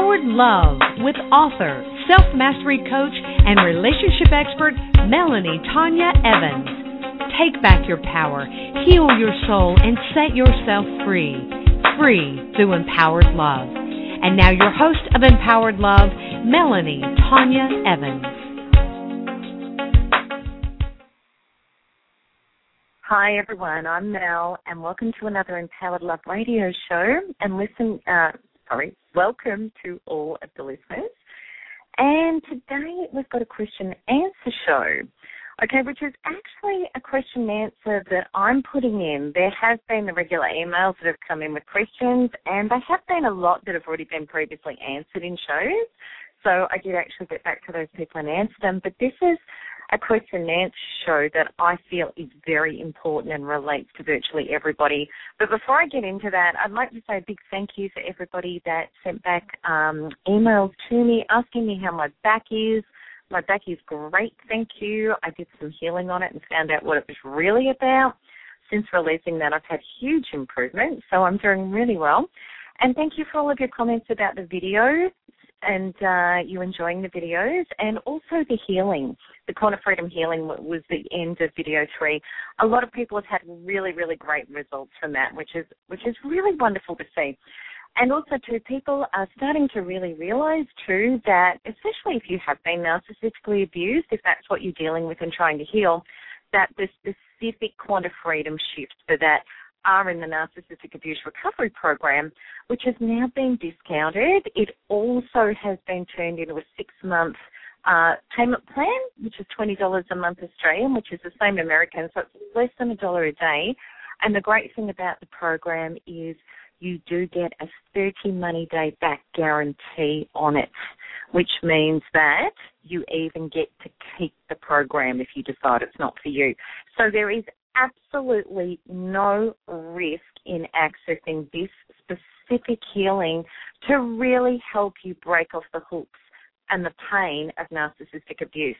Empowered Love with author, self mastery coach, and relationship expert Melanie Tonia Evans. Take back your power, heal your soul, and set yourself free. Free through empowered love. And now, your host of Empowered Love, Melanie Tonia Evans. Hi everyone, I'm Mel, and welcome to another Empowered Love Radio show. And listen, uh, sorry, welcome to all of the listeners. And today we've got a question and answer show. Okay, which is actually a question and answer that I'm putting in. There have been the regular emails that have come in with questions, and there have been a lot that have already been previously answered in shows. So I did actually get back to those people and answer them. But this is a question answer show that I feel is very important and relates to virtually everybody. But before I get into that, I'd like to say a big thank you for everybody that sent back um, emails to me asking me how my back is. My back is great, thank you. I did some healing on it and found out what it was really about. Since releasing that, I've had huge improvement, so I'm doing really well. And thank you for all of your comments about the video and uh, you enjoying the videos and also the healing. The Quantum Freedom Healing was the end of video three. A lot of people have had really, really great results from that, which is which is really wonderful to see. And also, too, people are starting to really realize too that, especially if you have been narcissistically abused, if that's what you're dealing with and trying to heal, that the specific quantum freedom shift for that are in the Narcissistic Abuse Recovery Program, which has now been discounted. It also has been turned into a six month uh, payment plan, which is $20 a month Australian, which is the same American, so it's less than a dollar a day. And the great thing about the program is you do get a 30 money day back guarantee on it, which means that you even get to keep the program if you decide it's not for you. So there is absolutely no risk in accessing this specific healing to really help you break off the hooks and the pain of narcissistic abuse.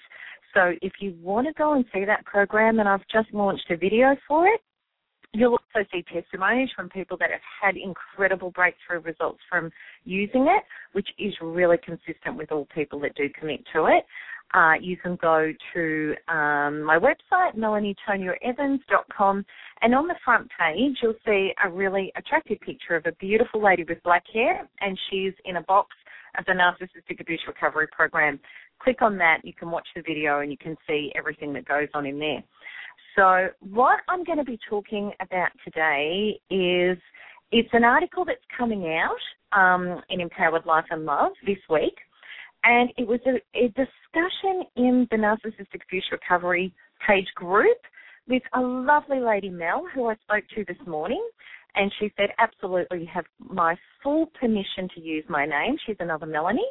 So if you want to go and see that program, and I've just launched a video for it, you'll also see testimonies from people that have had incredible breakthrough results from using it, which is really consistent with all people that do commit to it uh, you can go to um, my website, melanietoniaevans.com, and on the front page, you'll see a really attractive picture of a beautiful lady with black hair, and she's in a box of the Narcissistic Abuse Recovery Program. Click on that, you can watch the video, and you can see everything that goes on in there. So, what I'm going to be talking about today is it's an article that's coming out um, in Empowered Life and Love this week and it was a, a discussion in the Narcissistic Abuse Recovery page group with a lovely lady, Mel, who I spoke to this morning. And she said, absolutely, you have my full permission to use my name. She's another Melanie.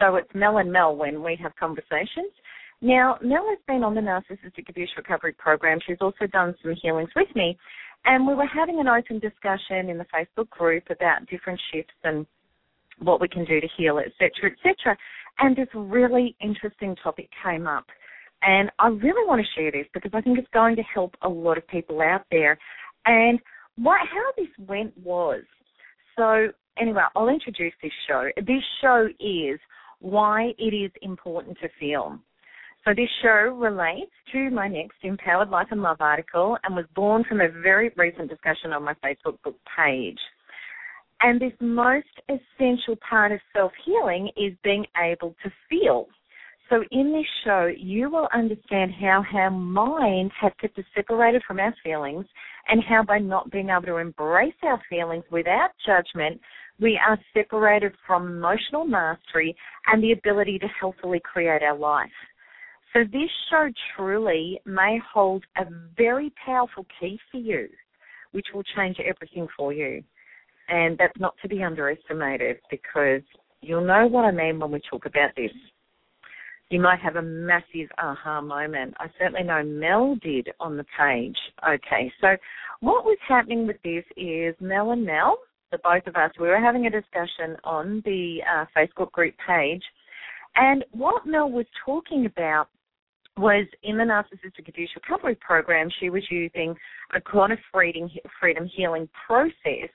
So it's Mel and Mel when we have conversations. Now, Mel has been on the Narcissistic Abuse Recovery Program. She's also done some healings with me. And we were having an open discussion in the Facebook group about different shifts and what we can do to heal, etc., etc. And this really interesting topic came up. And I really want to share this because I think it's going to help a lot of people out there. And what, how this went was, so anyway, I'll introduce this show. This show is why it is important to feel. So this show relates to my next Empowered Life and Love article and was born from a very recent discussion on my Facebook book page. And this most essential part of self healing is being able to feel. So in this show, you will understand how our minds have kept us separated from our feelings and how by not being able to embrace our feelings without judgment, we are separated from emotional mastery and the ability to healthily create our life. So this show truly may hold a very powerful key for you, which will change everything for you. And that's not to be underestimated because You'll know what I mean when we talk about this. You might have a massive aha moment. I certainly know Mel did on the page. Okay, so what was happening with this is Mel and Mel, the both of us, we were having a discussion on the uh, Facebook group page, and what Mel was talking about was in the Narcissistic Abuse Recovery Program, she was using a quantum freedom, freedom healing process,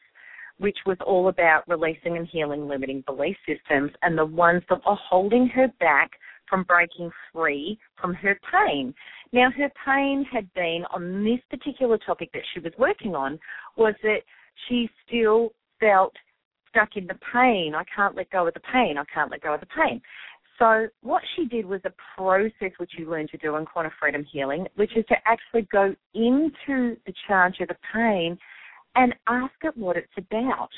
which was all about releasing and healing limiting belief systems and the ones that were holding her back from breaking free from her pain. Now, her pain had been on this particular topic that she was working on was that she still felt stuck in the pain. I can't let go of the pain. I can't let go of the pain. So what she did was a process which you learn to do in quantum freedom healing, which is to actually go into the charge of the pain and ask it what it's about.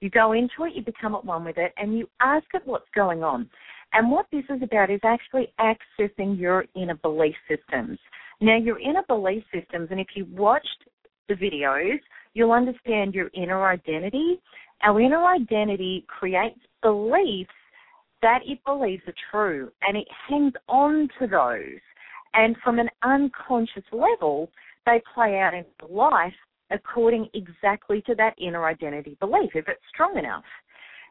You go into it, you become at one with it, and you ask it what's going on. And what this is about is actually accessing your inner belief systems. Now, your inner belief systems, and if you watched the videos, you'll understand your inner identity. Our inner identity creates beliefs that it believes are true and it hangs on to those. And from an unconscious level, they play out in life according exactly to that inner identity belief, if it's strong enough.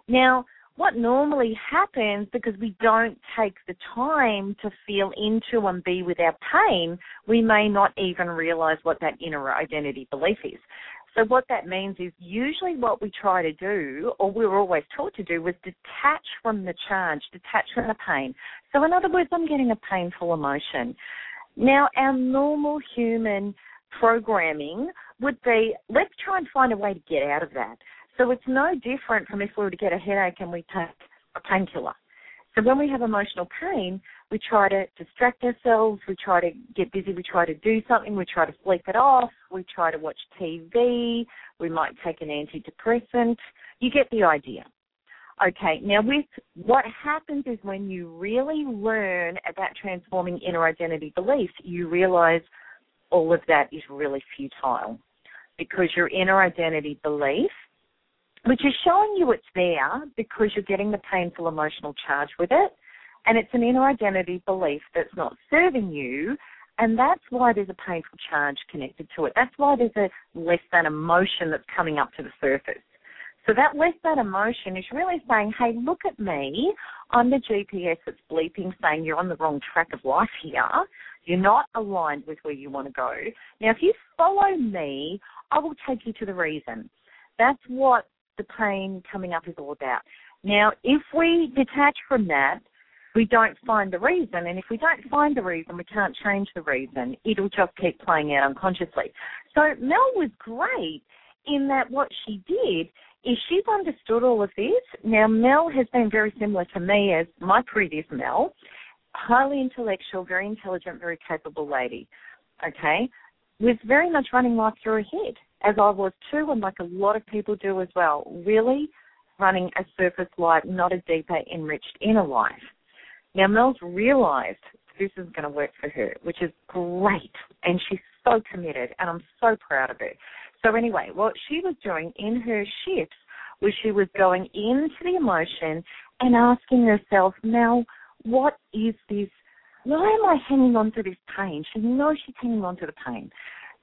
Now, what normally happens because we don't take the time to feel into and be with our pain, we may not even realize what that inner identity belief is. So what that means is usually what we try to do, or we were always taught to do, was detach from the charge, detach from the pain. So in other words, I'm getting a painful emotion. Now our normal human programming would be, let's try and find a way to get out of that. So it's no different from if we were to get a headache and we take a painkiller. So when we have emotional pain, we try to distract ourselves, we try to get busy, we try to do something, we try to sleep it off, we try to watch TV, we might take an antidepressant. You get the idea. Okay, now with what happens is when you really learn about transforming inner identity beliefs, you realize all of that is really futile because your inner identity belief which is showing you it's there because you're getting the painful emotional charge with it. And it's an inner identity belief that's not serving you. And that's why there's a painful charge connected to it. That's why there's a less than emotion that's coming up to the surface. So that less that emotion is really saying, hey, look at me. I'm the GPS that's bleeping saying you're on the wrong track of life here. You're not aligned with where you want to go. Now, if you follow me, I will take you to the reason. That's what the pain coming up is all about. Now, if we detach from that, we don't find the reason, and if we don't find the reason, we can't change the reason. It'll just keep playing out unconsciously. So Mel was great in that what she did is she's understood all of this. Now, Mel has been very similar to me as my previous Mel, highly intellectual, very intelligent, very capable lady. Okay, was very much running life through her head as I was too, and like a lot of people do as well, really running a surface life, not a deeper, enriched inner life. Now, Mel's realized this is going to work for her, which is great, and she's so committed, and I'm so proud of her. So, anyway, what she was doing in her shifts was she was going into the emotion and asking herself, Mel, what is this? Why am I hanging on to this pain? She knows she's hanging on to the pain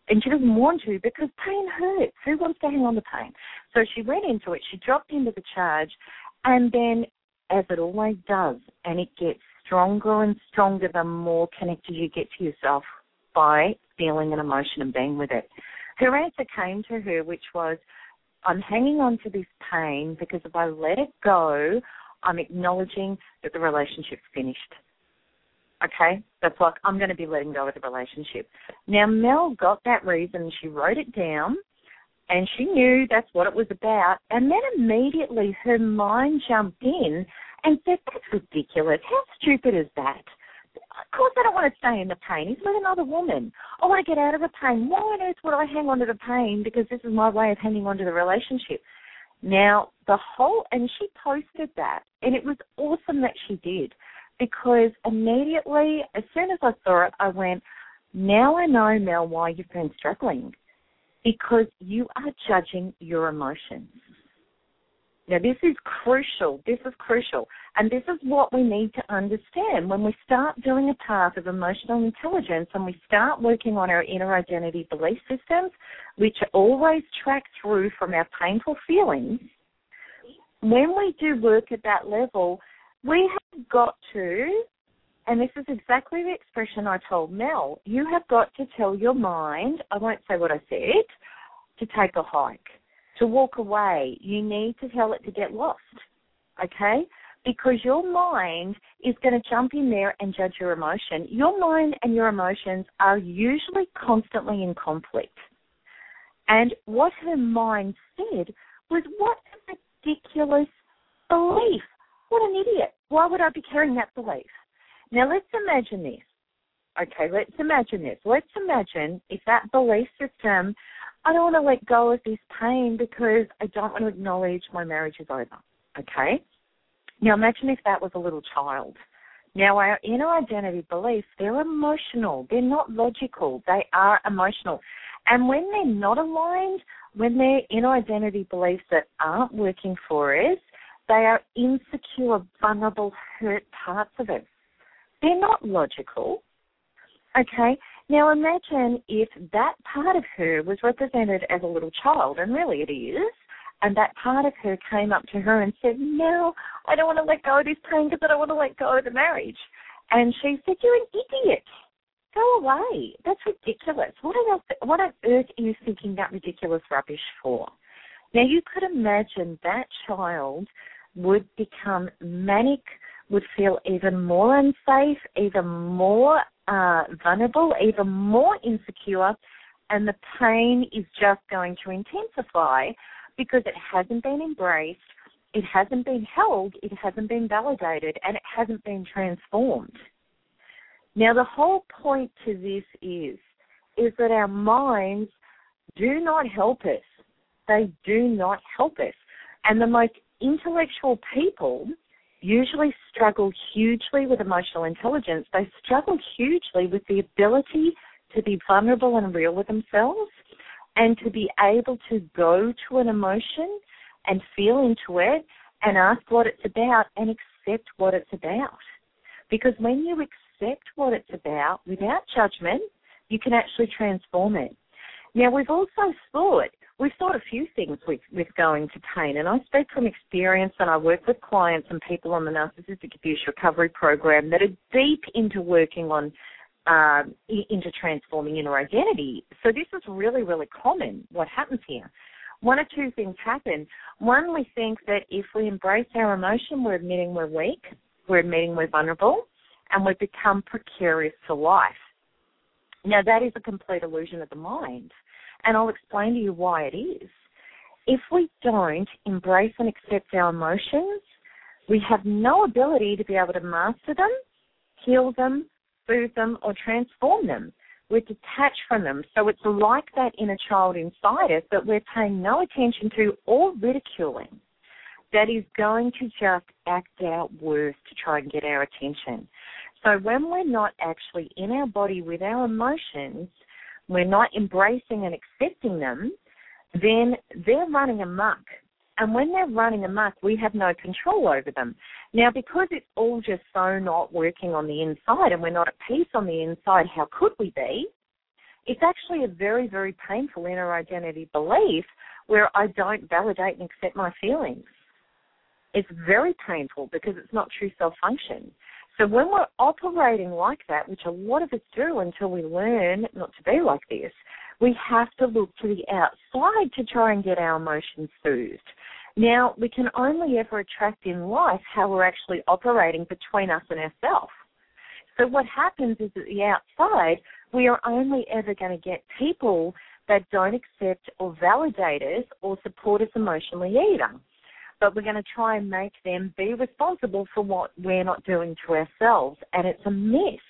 and she doesn't want to because pain hurts. Who wants to hang on to pain? So she went into it, she dropped into the charge, and then, as it always does, and it gets stronger and stronger the more connected you get to yourself by feeling an emotion and being with it. Her answer came to her, which was, I'm hanging on to this pain because if I let it go, I'm acknowledging that the relationship's finished. Okay, that's like I'm going to be letting go of the relationship. Now Mel got that reason. She wrote it down, and she knew that's what it was about. And then immediately her mind jumped in and said, "That's ridiculous. How stupid is that?" Of course, I don't want to stay in the pain. He's with another woman. I want to get out of the pain. Why on earth would I hang on to the pain? Because this is my way of hanging on to the relationship. Now, the whole, and she posted that, and it was awesome that she did because immediately, as soon as I saw it, I went, now I know, Mel, why you've been struggling. Because you are judging your emotions. Now, this is crucial. This is crucial. And this is what we need to understand. When we start doing a path of emotional intelligence and we start working on our inner identity belief systems, which always track through from our painful feelings, when we do work at that level, we have got to, and this is exactly the expression I told Mel, you have got to tell your mind, I won't say what I said, to take a hike to walk away. You need to tell it to get lost. Okay? Because your mind is going to jump in there and judge your emotion. Your mind and your emotions are usually constantly in conflict. And what her mind said was, What a ridiculous belief. What an idiot. Why would I be carrying that belief? Now let's imagine this. Okay, let's imagine this. Let's imagine if that belief system I don't want to let go of this pain because I don't want to acknowledge my marriage is over. Okay? Now imagine if that was a little child. Now our inner identity beliefs, they're emotional. They're not logical. They are emotional. And when they're not aligned, when they're inner identity beliefs that aren't working for us, they are insecure, vulnerable, hurt parts of us. They're not logical. Okay? Now imagine if that part of her was represented as a little child, and really it is, and that part of her came up to her and said, No, I don't want to let go of this pain because I don't want to let go of the marriage. And she said, You're an idiot. Go away. That's ridiculous. What on what on earth are you thinking that ridiculous rubbish for? Now you could imagine that child would become manic, would feel even more unsafe, even more uh, vulnerable, even more insecure, and the pain is just going to intensify because it hasn't been embraced, it hasn't been held, it hasn't been validated, and it hasn't been transformed. Now, the whole point to this is is that our minds do not help us. They do not help us. And the most intellectual people usually struggle hugely with emotional intelligence. They struggle hugely with the ability to be vulnerable and real with themselves and to be able to go to an emotion and feel into it and ask what it's about and accept what it's about. Because when you accept what it's about without judgment, you can actually transform it. Now, we've also thought we've thought a few things with, with going to pain, and I speak from experience, and I work with clients and people on the narcissistic abuse recovery program that are deep into working on um, into transforming inner identity. So this is really, really common. What happens here? One or two things happen. One, we think that if we embrace our emotion, we're admitting we're weak, we're admitting we're vulnerable, and we become precarious to life. Now that is a complete illusion of the mind and I'll explain to you why it is. If we don't embrace and accept our emotions, we have no ability to be able to master them, heal them, soothe them, or transform them. We're detached from them. So it's like that inner child inside us that we're paying no attention to or ridiculing. That is going to just act out worse to try and get our attention. So when we're not actually in our body with our emotions, we're not embracing and accepting them, then they're running amok. And when they're running amok, we have no control over them. Now, because it's all just so not working on the inside and we're not at peace on the inside, how could we be? It's actually a very, very painful inner identity belief where I don't validate and accept my feelings. It's very painful because it's not true self function. So when we're operating like that, which a lot of us do until we learn not to be like this, we have to look to the outside to try and get our emotions soothed. Now, we can only ever attract in life how we're actually operating between us and ourselves. So what happens is at the outside, we are only ever going to get people that don't accept or validate us or support us emotionally either but we're going to try and make them be responsible for what we're not doing to ourselves. And it's a mess.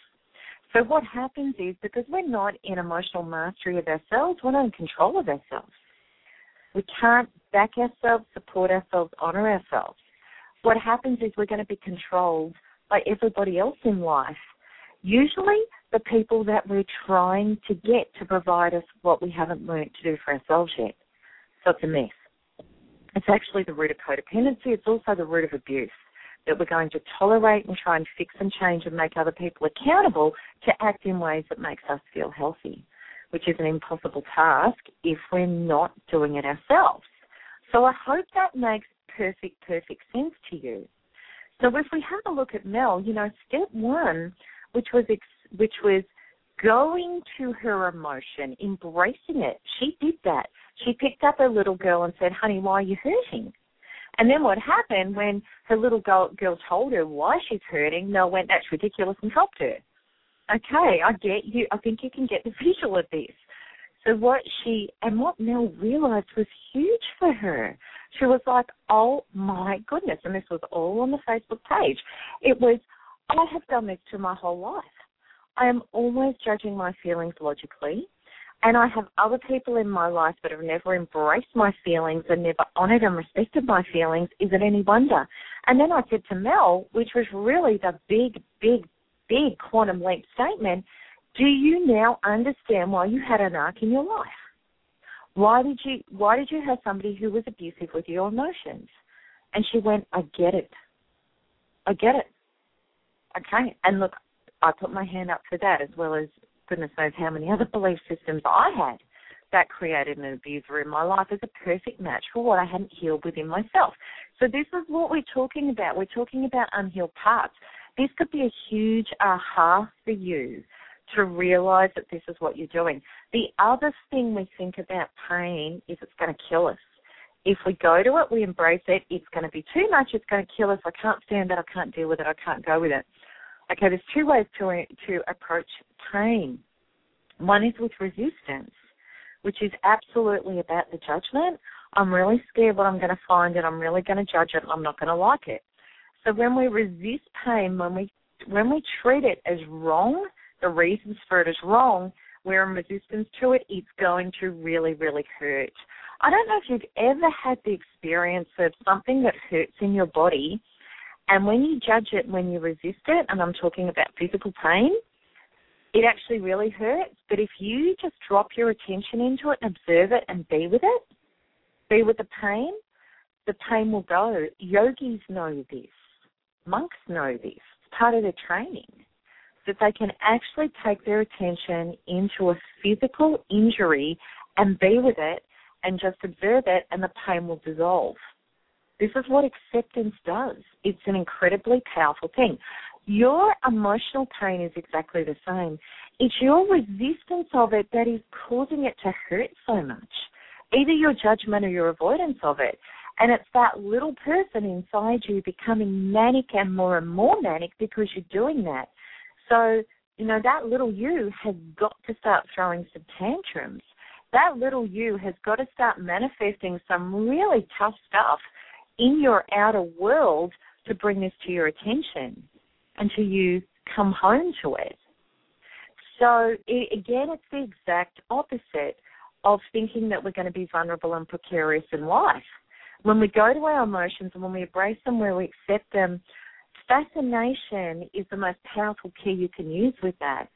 So what happens is because we're not in emotional mastery of ourselves, we're not in control of ourselves. We can't back ourselves, support ourselves, honor ourselves. What happens is we're going to be controlled by everybody else in life. Usually the people that we're trying to get to provide us what we haven't learned to do for ourselves yet. So it's a mess. It's actually the root of codependency. It's also the root of abuse that we're going to tolerate and try and fix and change and make other people accountable to act in ways that makes us feel healthy, which is an impossible task if we're not doing it ourselves. So I hope that makes perfect, perfect sense to you. So if we have a look at Mel, you know, step one, which was ex- which was going to her emotion, embracing it. She did that. She picked up her little girl and said, "Honey, why are you hurting?" And then what happened when her little girl, girl told her why she's hurting, Mel went, that's ridiculous and helped her. Okay, I get you. I think you can get the visual of this. So what she, and what Mel realized was huge for her. She was like, oh my goodness. And this was all on the Facebook page. It was, I have done this to my whole life. I am always judging my feelings logically and I have other people in my life that have never embraced my feelings and never honored and respected my feelings. Is it any wonder? And then I said to Mel, which was really the big, big, big quantum leap statement, do you now understand why you had a narc in your life? Why did you why did you have somebody who was abusive with your emotions? And she went, I get it. I get it. Okay. And look, I put my hand up for that as well as goodness knows how many other belief systems I had that created an abuser in my life as a perfect match for what I hadn't healed within myself. So this is what we're talking about. We're talking about unhealed parts. This could be a huge aha for you to realize that this is what you're doing. The other thing we think about pain is it's going to kill us. If we go to it, we embrace it, it's going to be too much, it's going to kill us, I can't stand it, I can't deal with it, I can't go with it. Okay, there's two ways to to approach pain. One is with resistance, which is absolutely about the judgment. I'm really scared what I'm going to find, and I'm really going to judge it, and I'm not going to like it. So when we resist pain, when we when we treat it as wrong, the reasons for it is wrong, we're in resistance to it, it's going to really, really hurt. I don't know if you've ever had the experience of something that hurts in your body and when you judge it, when you resist it, and I'm talking about physical pain, it actually really hurts. But if you just drop your attention into it and observe it and be with it, be with the pain, the pain will go. Yogis know this. Monks know this. It's part of their training. That they can actually take their attention into a physical injury and be with it and just observe it and the pain will dissolve. This is what acceptance does. It's an incredibly powerful thing. Your emotional pain is exactly the same. It's your resistance of it that is causing it to hurt so much. Either your judgment or your avoidance of it. And it's that little person inside you becoming manic and more and more manic because you're doing that. So, you know, that little you has got to start throwing some tantrums. That little you has got to start manifesting some really tough stuff in your outer world to bring this to your attention until you come home to it. So it, again, it's the exact opposite of thinking that we're going to be vulnerable and precarious in life. When we go to our emotions and when we embrace them, where we accept them, fascination is the most powerful key you can use with that.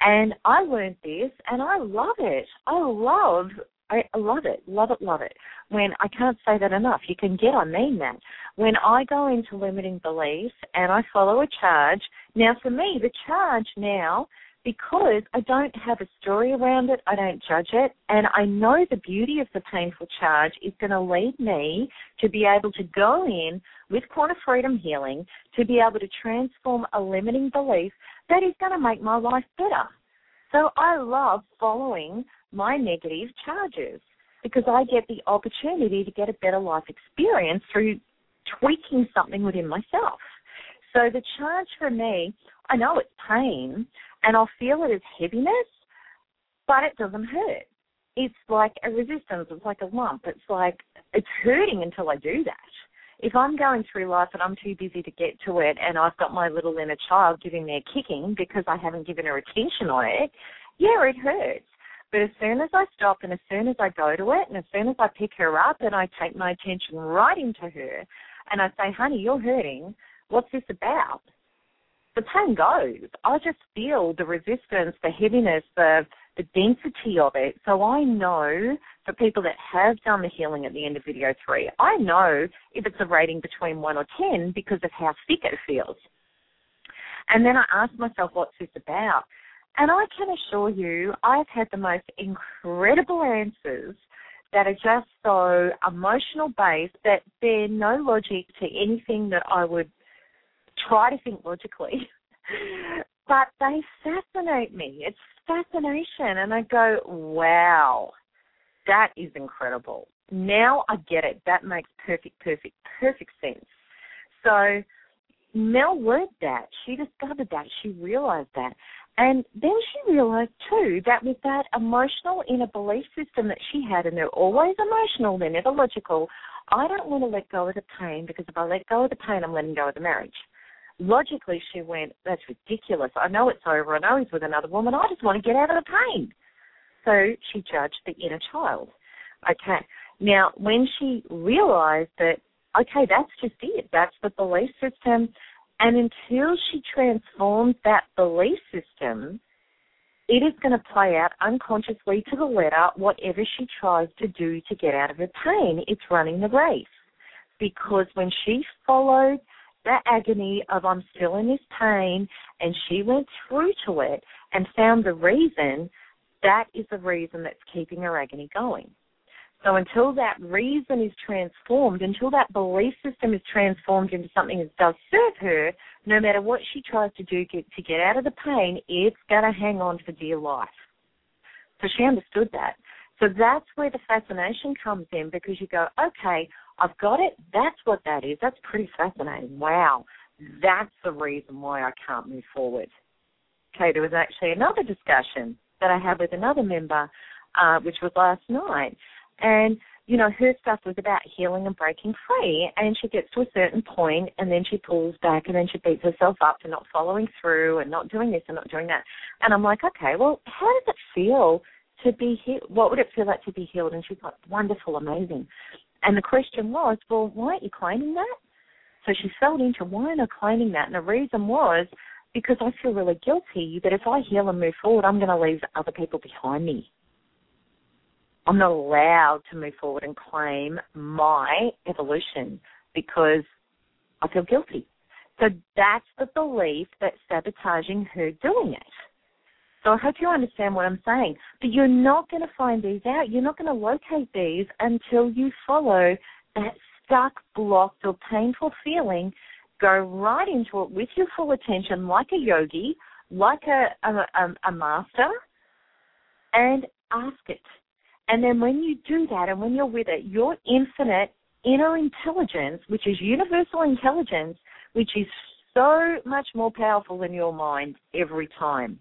And I learned this, and I love it. I love I love it, love it, love it. When I can't say that enough, you can get, I mean that. When I go into limiting beliefs and I follow a charge, now for me, the charge now, because I don't have a story around it, I don't judge it, and I know the beauty of the painful charge is going to lead me to be able to go in with Quantum Freedom Healing to be able to transform a limiting belief that is going to make my life better. So I love following my negative charges because I get the opportunity to get a better life experience through tweaking something within myself. So the charge for me, I know it's pain and I'll feel it as heaviness, but it doesn't hurt. It's like a resistance, it's like a lump. It's like it's hurting until I do that. If I'm going through life and I'm too busy to get to it and I've got my little inner child giving me a kicking because I haven't given her attention on it, yeah, it hurts. But as soon as I stop and as soon as I go to it and as soon as I pick her up and I take my attention right into her and I say, honey, you're hurting. What's this about? The pain goes. I just feel the resistance, the heaviness, the the density of it. So I know for people that have done the healing at the end of video three, I know if it's a rating between one or 10 because of how thick it feels. And then I ask myself, what's this about? And I can assure you, I've had the most incredible answers that are just so emotional based that bear no logic to anything that I would try to think logically. but they fascinate me. It's fascination. And I go, wow, that is incredible. Now I get it. That makes perfect, perfect, perfect sense. So Mel learned that. She discovered that. She realized that. And then she realized too that with that emotional inner belief system that she had, and they're always emotional, they're never logical, I don't want to let go of the pain because if I let go of the pain, I'm letting go of the marriage. Logically, she went, That's ridiculous. I know it's over. I know he's with another woman. I just want to get out of the pain. So she judged the inner child. Okay. Now, when she realized that, okay, that's just it, that's the belief system and until she transforms that belief system, it is going to play out unconsciously to the letter whatever she tries to do to get out of her pain. It's running the race. Because when she followed that agony of I'm still in this pain and she went through to it and found the reason, that is the reason that's keeping her agony going. So until that reason is transformed, until that belief system is transformed into something that does serve her, no matter what she tries to do get, to get out of the pain, it's going to hang on for dear life. So she understood that. So that's where the fascination comes in because you go, okay, I've got it. That's what that is. That's pretty fascinating. Wow. That's the reason why I can't move forward. Okay, there was actually another discussion that I had with another member, uh, which was last night. And, you know, her stuff was about healing and breaking free. And she gets to a certain point and then she pulls back and then she beats herself up for not following through and not doing this and not doing that. And I'm like, okay, well, how does it feel to be healed? What would it feel like to be healed? And she's like, wonderful, amazing. And the question was, well, why aren't you claiming that? So she fell into why am I claiming that? And the reason was because I feel really guilty that if I heal and move forward, I'm going to leave other people behind me. I'm not allowed to move forward and claim my evolution because I feel guilty. So that's the belief that's sabotaging her doing it. So I hope you understand what I'm saying. But you're not going to find these out. You're not going to locate these until you follow that stuck, blocked, or painful feeling. Go right into it with your full attention, like a yogi, like a, a, a, a master, and ask it. And then when you do that and when you're with it, your infinite inner intelligence, which is universal intelligence, which is so much more powerful than your mind every time,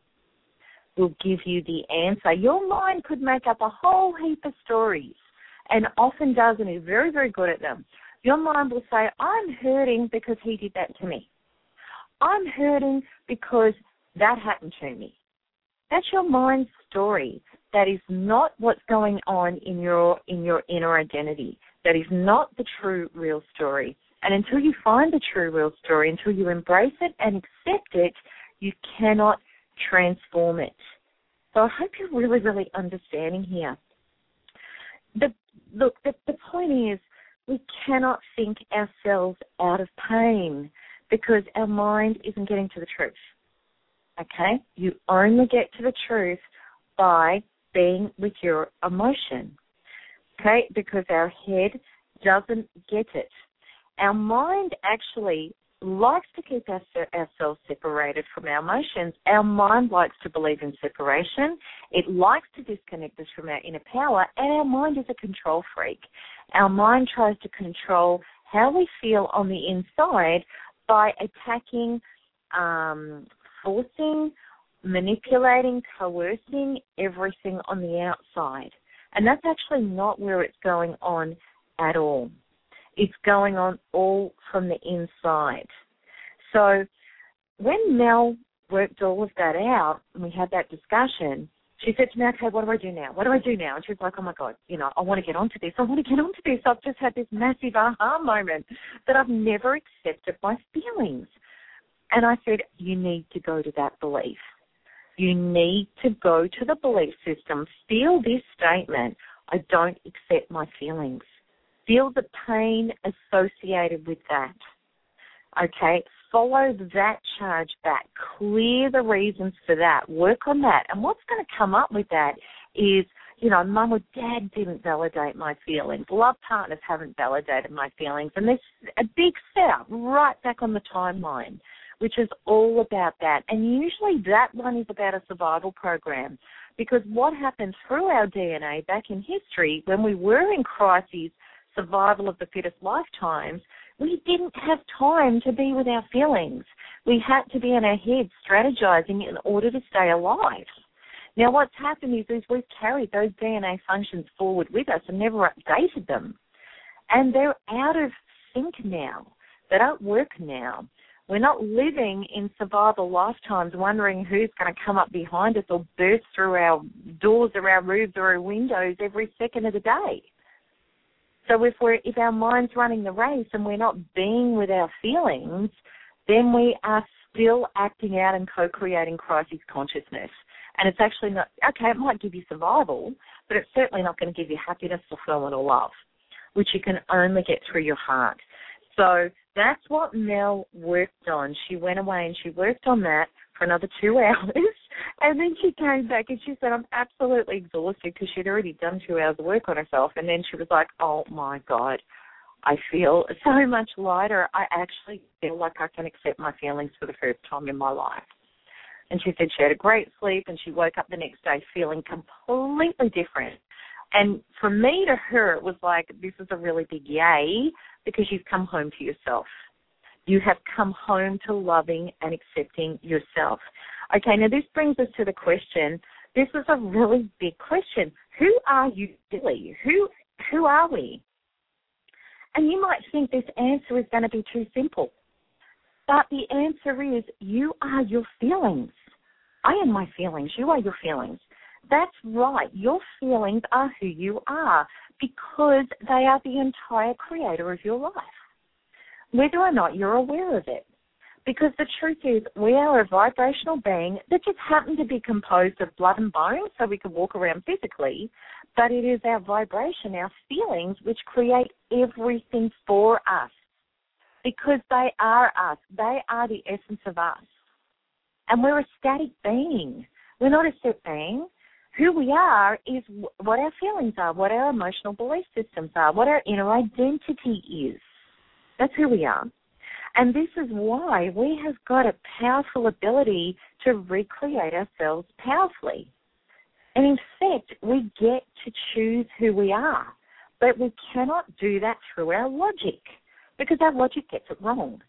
will give you the answer. Your mind could make up a whole heap of stories and often does and is very, very good at them. Your mind will say, I'm hurting because he did that to me. I'm hurting because that happened to me. That's your mind's story that is not what's going on in your in your inner identity. That is not the true real story. And until you find the true real story, until you embrace it and accept it, you cannot transform it. So I hope you're really, really understanding here. The look, the, the point is we cannot think ourselves out of pain because our mind isn't getting to the truth. Okay? You only get to the truth by being with your emotion. Okay? Because our head doesn't get it. Our mind actually likes to keep our, ourselves separated from our emotions. Our mind likes to believe in separation. It likes to disconnect us from our inner power, and our mind is a control freak. Our mind tries to control how we feel on the inside by attacking, um, forcing, manipulating, coercing everything on the outside. And that's actually not where it's going on at all. It's going on all from the inside. So when Mel worked all of that out and we had that discussion, she said to me, okay, what do I do now? What do I do now? And she was like, oh my God, you know, I want to get onto this. I want to get onto this. I've just had this massive aha moment that I've never accepted my feelings. And I said, you need to go to that belief You need to go to the belief system, feel this statement I don't accept my feelings. Feel the pain associated with that. Okay, follow that charge back. Clear the reasons for that. Work on that. And what's going to come up with that is, you know, mum or dad didn't validate my feelings. Love partners haven't validated my feelings. And there's a big setup right back on the timeline, which is all about that. And usually that one is about a survival program. Because what happened through our DNA back in history, when we were in crises, survival of the fittest lifetimes, we didn't have time to be with our feelings. We had to be in our heads strategizing in order to stay alive. Now, what's happened is, is we've carried those DNA functions forward with us and never updated them. And they're out of sync now. They don't work now. We're not living in survival lifetimes wondering who's going to come up behind us or burst through our doors or our roofs or our windows every second of the day. So if we're if our mind's running the race and we're not being with our feelings, then we are still acting out and co-creating crisis consciousness. And it's actually not okay. It might give you survival, but it's certainly not going to give you happiness, fulfillment, or love, which you can only get through your heart. So that's what Mel worked on. She went away and she worked on that for another two hours. And then she came back and she said, I'm absolutely exhausted because she'd already done two hours of work on herself. And then she was like, oh my God, I feel so much lighter. I actually feel like I can accept my feelings for the first time in my life. And she said she had a great sleep and she woke up the next day feeling completely different. And for me to her, it was like, this is a really big yay because you've come home to yourself. You have come home to loving and accepting yourself. Okay, now this brings us to the question. This is a really big question. Who are you really? Who who are we? And you might think this answer is going to be too simple. But the answer is you are your feelings. I am my feelings. You are your feelings. That's right. Your feelings are who you are because they are the entire creator of your life whether or not you're aware of it. Because the truth is, we are a vibrational being that just happen to be composed of blood and bone so we can walk around physically, but it is our vibration, our feelings, which create everything for us. Because they are us, they are the essence of us. And we're a static being. We're not a set being. Who we are is what our feelings are, what our emotional belief systems are, what our inner identity is. That's who we are. And this is why we have got a powerful ability to recreate ourselves powerfully. And in fact, we get to choose who we are. But we cannot do that through our logic because our logic gets it wrong.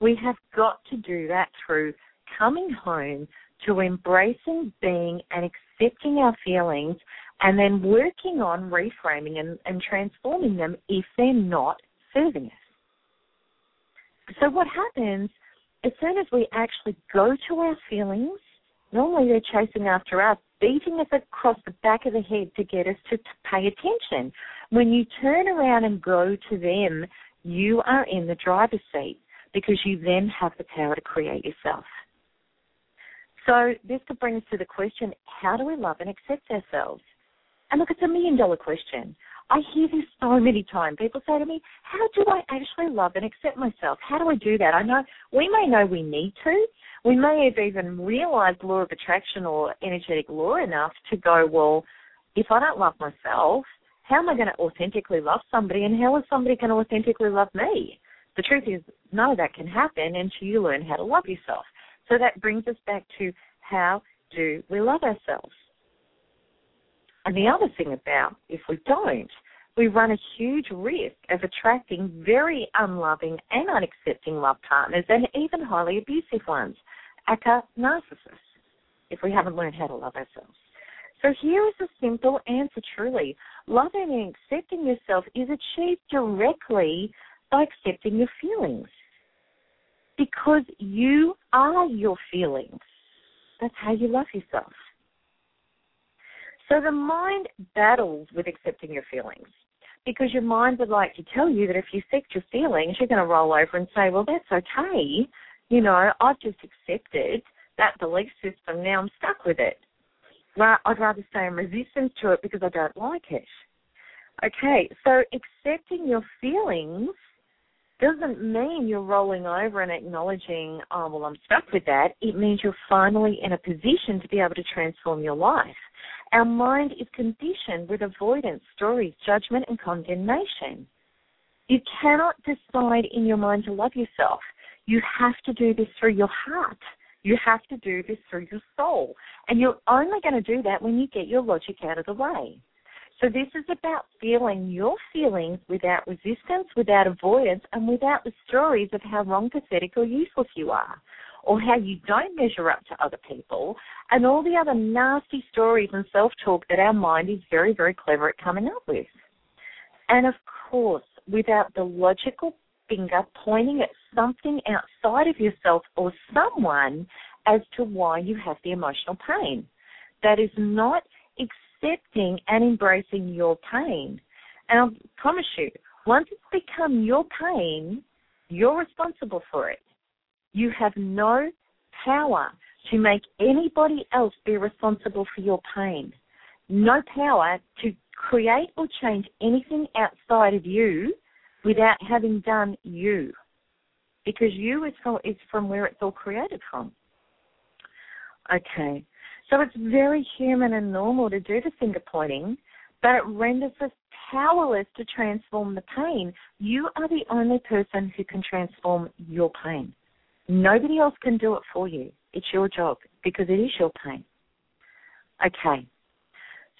We have got to do that through coming home to embracing being and accepting our feelings and then working on reframing and, and transforming them if they're not serving us. So what happens as soon as we actually go to our feelings, normally they're chasing after us, beating us across the back of the head to get us to, to pay attention. When you turn around and go to them, you are in the driver's seat because you then have the power to create yourself. So this could bring us to the question, how do we love and accept ourselves? And look, it's a million dollar question. I hear this so many times. People say to me, How do I actually love and accept myself? How do I do that? I know we may know we need to. We may have even realized law of attraction or energetic law enough to go, Well, if I don't love myself, how am I going to authentically love somebody and how is somebody going to authentically love me? The truth is, none of that can happen until you learn how to love yourself. So that brings us back to how do we love ourselves? And the other thing about if we don't, we run a huge risk of attracting very unloving and unaccepting love partners and even highly abusive ones, aka narcissists, if we haven't learned how to love ourselves. So here is a simple answer truly. Loving and accepting yourself is achieved directly by accepting your feelings. Because you are your feelings. That's how you love yourself. So the mind battles with accepting your feelings because your mind would like to tell you that if you accept your feelings, you're going to roll over and say, well, that's okay. You know, I've just accepted that belief system. Now I'm stuck with it. I'd rather stay in resistance to it because I don't like it. Okay, so accepting your feelings doesn't mean you're rolling over and acknowledging, oh, well, I'm stuck with that. It means you're finally in a position to be able to transform your life. Our mind is conditioned with avoidance, stories, judgment, and condemnation. You cannot decide in your mind to love yourself. You have to do this through your heart. You have to do this through your soul. And you're only going to do that when you get your logic out of the way. So this is about feeling your feelings without resistance, without avoidance, and without the stories of how wrong, pathetic, or useless you are, or how you don't measure up to other people, and all the other nasty stories and self-talk that our mind is very, very clever at coming up with. And of course, without the logical finger pointing at something outside of yourself or someone as to why you have the emotional pain. That is not accepting and embracing your pain. And I promise you, once it's become your pain, you're responsible for it. You have no power to make anybody else be responsible for your pain. No power to create or change anything outside of you without having done you. Because you is from, is from where it's all created from. Okay. So it's very human and normal to do the finger pointing, but it renders us powerless to transform the pain. You are the only person who can transform your pain. Nobody else can do it for you. It's your job because it is your pain. Okay.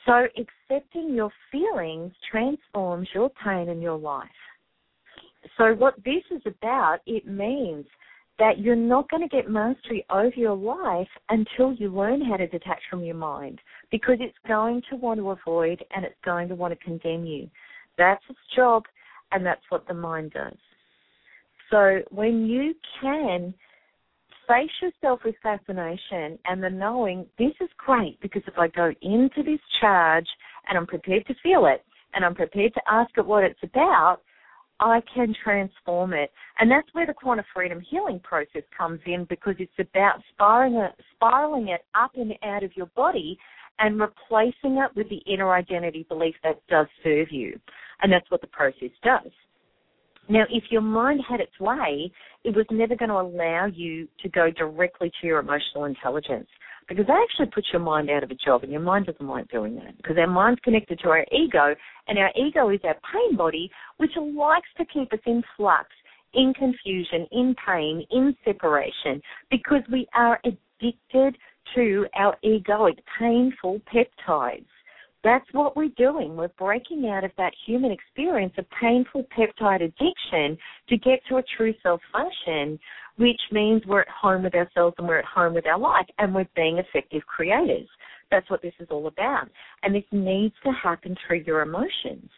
So accepting your feelings transforms your pain in your life. So what this is about, it means that you're not going to get mastery over your life until you learn how to detach from your mind because it's going to want to avoid and it's going to want to condemn you. That's its job and that's what the mind does. So when you can face yourself with fascination and the knowing this is great because if I go into this charge and I'm prepared to feel it and I'm prepared to ask it what it's about, I can transform it. And that's where the quantum freedom healing process comes in because it's about spiraling it, spiraling it up and out of your body and replacing it with the inner identity belief that does serve you. And that's what the process does. Now, if your mind had its way, it was never going to allow you to go directly to your emotional intelligence because that actually puts your mind out of a job and your mind doesn't like doing that. Because our mind's connected to our ego and our ego is our pain body which likes to keep us in flux in confusion in pain in separation because we are addicted to our egoic painful peptides that's what we're doing. We're breaking out of that human experience of painful peptide addiction to get to a true self function, which means we're at home with ourselves and we're at home with our life and we're being effective creators. That's what this is all about. And this needs to happen through your emotions.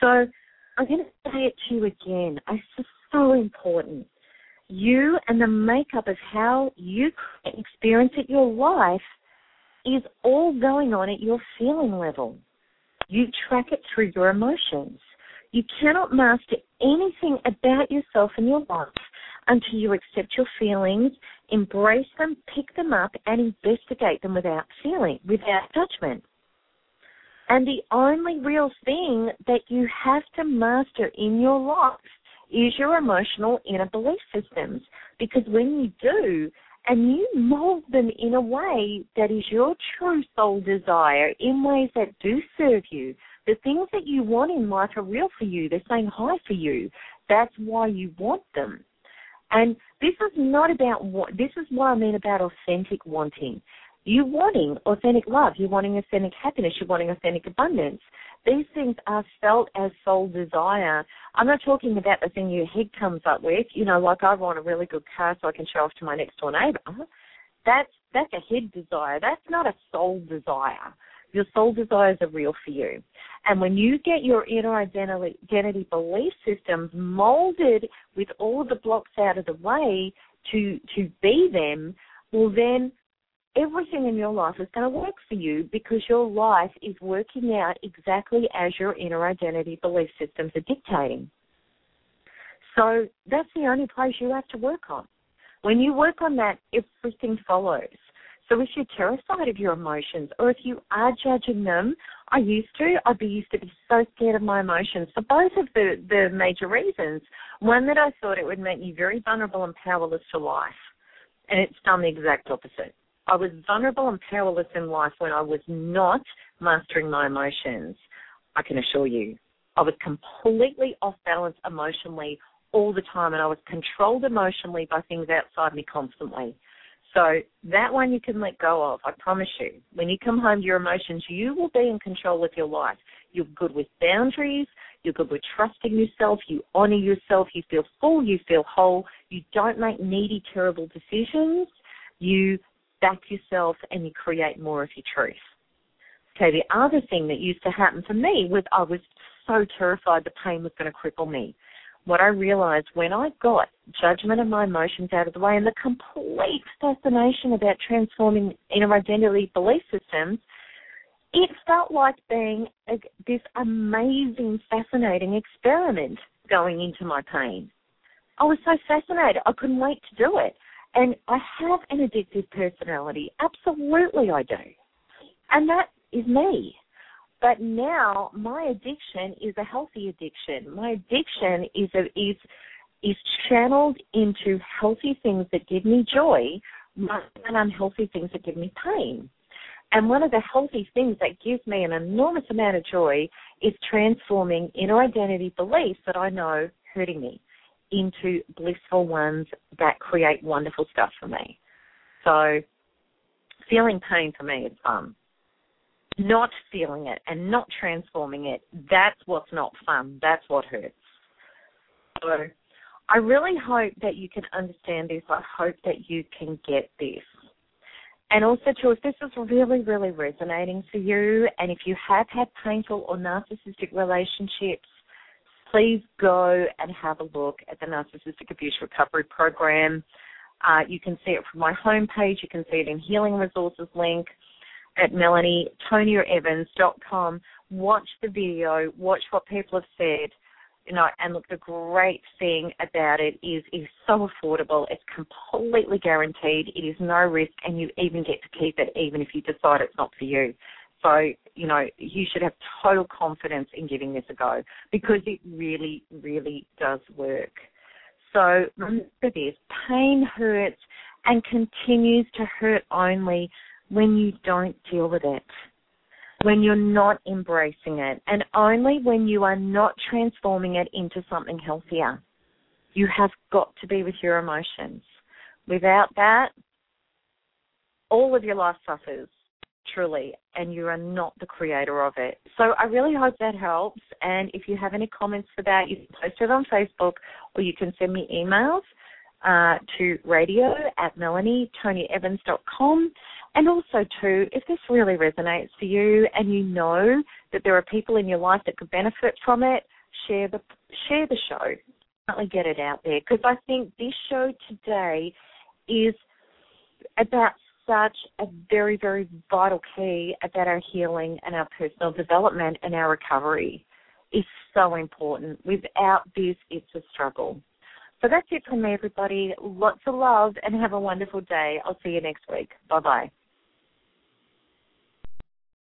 So I'm going to say it to you again. It's so important. You and the makeup of how you experience it your life is all going on at your feeling level. You track it through your emotions. You cannot master anything about yourself and your life until you accept your feelings, embrace them, pick them up, and investigate them without feeling, without judgment. And the only real thing that you have to master in your life is your emotional inner belief systems. Because when you do, and you mold them in a way that is your true soul desire, in ways that do serve you. The things that you want in life are real for you. They're saying hi for you. That's why you want them. And this is not about what, this is what I mean about authentic wanting. You wanting authentic love, you're wanting authentic happiness, you're wanting authentic abundance. These things are felt as soul desire. I'm not talking about the thing your head comes up with, you know, like I want a really good car so I can show off to my next door neighbour. That's that's a head desire. That's not a soul desire. Your soul desires are real for you. And when you get your inner identity, identity belief systems molded with all the blocks out of the way to to be them, well then everything in your life is going to work for you because your life is working out exactly as your inner identity belief systems are dictating. So that's the only place you have to work on. When you work on that, everything follows. So if you're terrified of your emotions or if you are judging them, I used to, I'd be used to be so scared of my emotions for both of the, the major reasons. One that I thought it would make me very vulnerable and powerless to life. And it's done the exact opposite. I was vulnerable and powerless in life when I was not mastering my emotions. I can assure you. I was completely off balance emotionally all the time and I was controlled emotionally by things outside me constantly. So that one you can let go of, I promise you. When you come home to your emotions, you will be in control of your life. You're good with boundaries, you're good with trusting yourself, you honor yourself, you feel full, you feel whole, you don't make needy, terrible decisions, you back yourself and you create more of your truth. Okay, the other thing that used to happen for me was I was so terrified the pain was going to cripple me what I realized when I got judgment of my emotions out of the way and the complete fascination about transforming inner identity belief systems, it felt like being a, this amazing, fascinating experiment going into my pain. I was so fascinated. I couldn't wait to do it. And I have an addictive personality. Absolutely, I do. And that is me. But now my addiction is a healthy addiction. My addiction is a, is is channeled into healthy things that give me joy than unhealthy things that give me pain. And one of the healthy things that gives me an enormous amount of joy is transforming inner identity beliefs that I know hurting me into blissful ones that create wonderful stuff for me. So feeling pain for me is fun not feeling it and not transforming it, that's what's not fun. That's what hurts. So I really hope that you can understand this. I hope that you can get this. And also, too, if this is really, really resonating for you, and if you have had painful or narcissistic relationships, please go and have a look at the Narcissistic Abuse Recovery Program. Uh, you can see it from my homepage. You can see it in Healing Resources link at melanietoniaevans.com. Watch the video, watch what people have said, you know, and look, the great thing about it is it's so affordable. It's completely guaranteed. It is no risk, and you even get to keep it even if you decide it's not for you. So, you know, you should have total confidence in giving this a go because it really, really does work. So remember this, pain hurts and continues to hurt only when you don't deal with it, when you're not embracing it, and only when you are not transforming it into something healthier. You have got to be with your emotions. Without that, all of your life suffers, truly, and you are not the creator of it. So I really hope that helps. And if you have any comments for that, you can post it on Facebook or you can send me emails uh, to radio at melanietoniaevans.com. And also, too, if this really resonates for you and you know that there are people in your life that could benefit from it, share the share the show. Definitely get it out there because I think this show today is about such a very, very vital key about our healing and our personal development and our recovery is so important. Without this, it's a struggle. So that's it from me, everybody. Lots of love and have a wonderful day. I'll see you next week. Bye bye.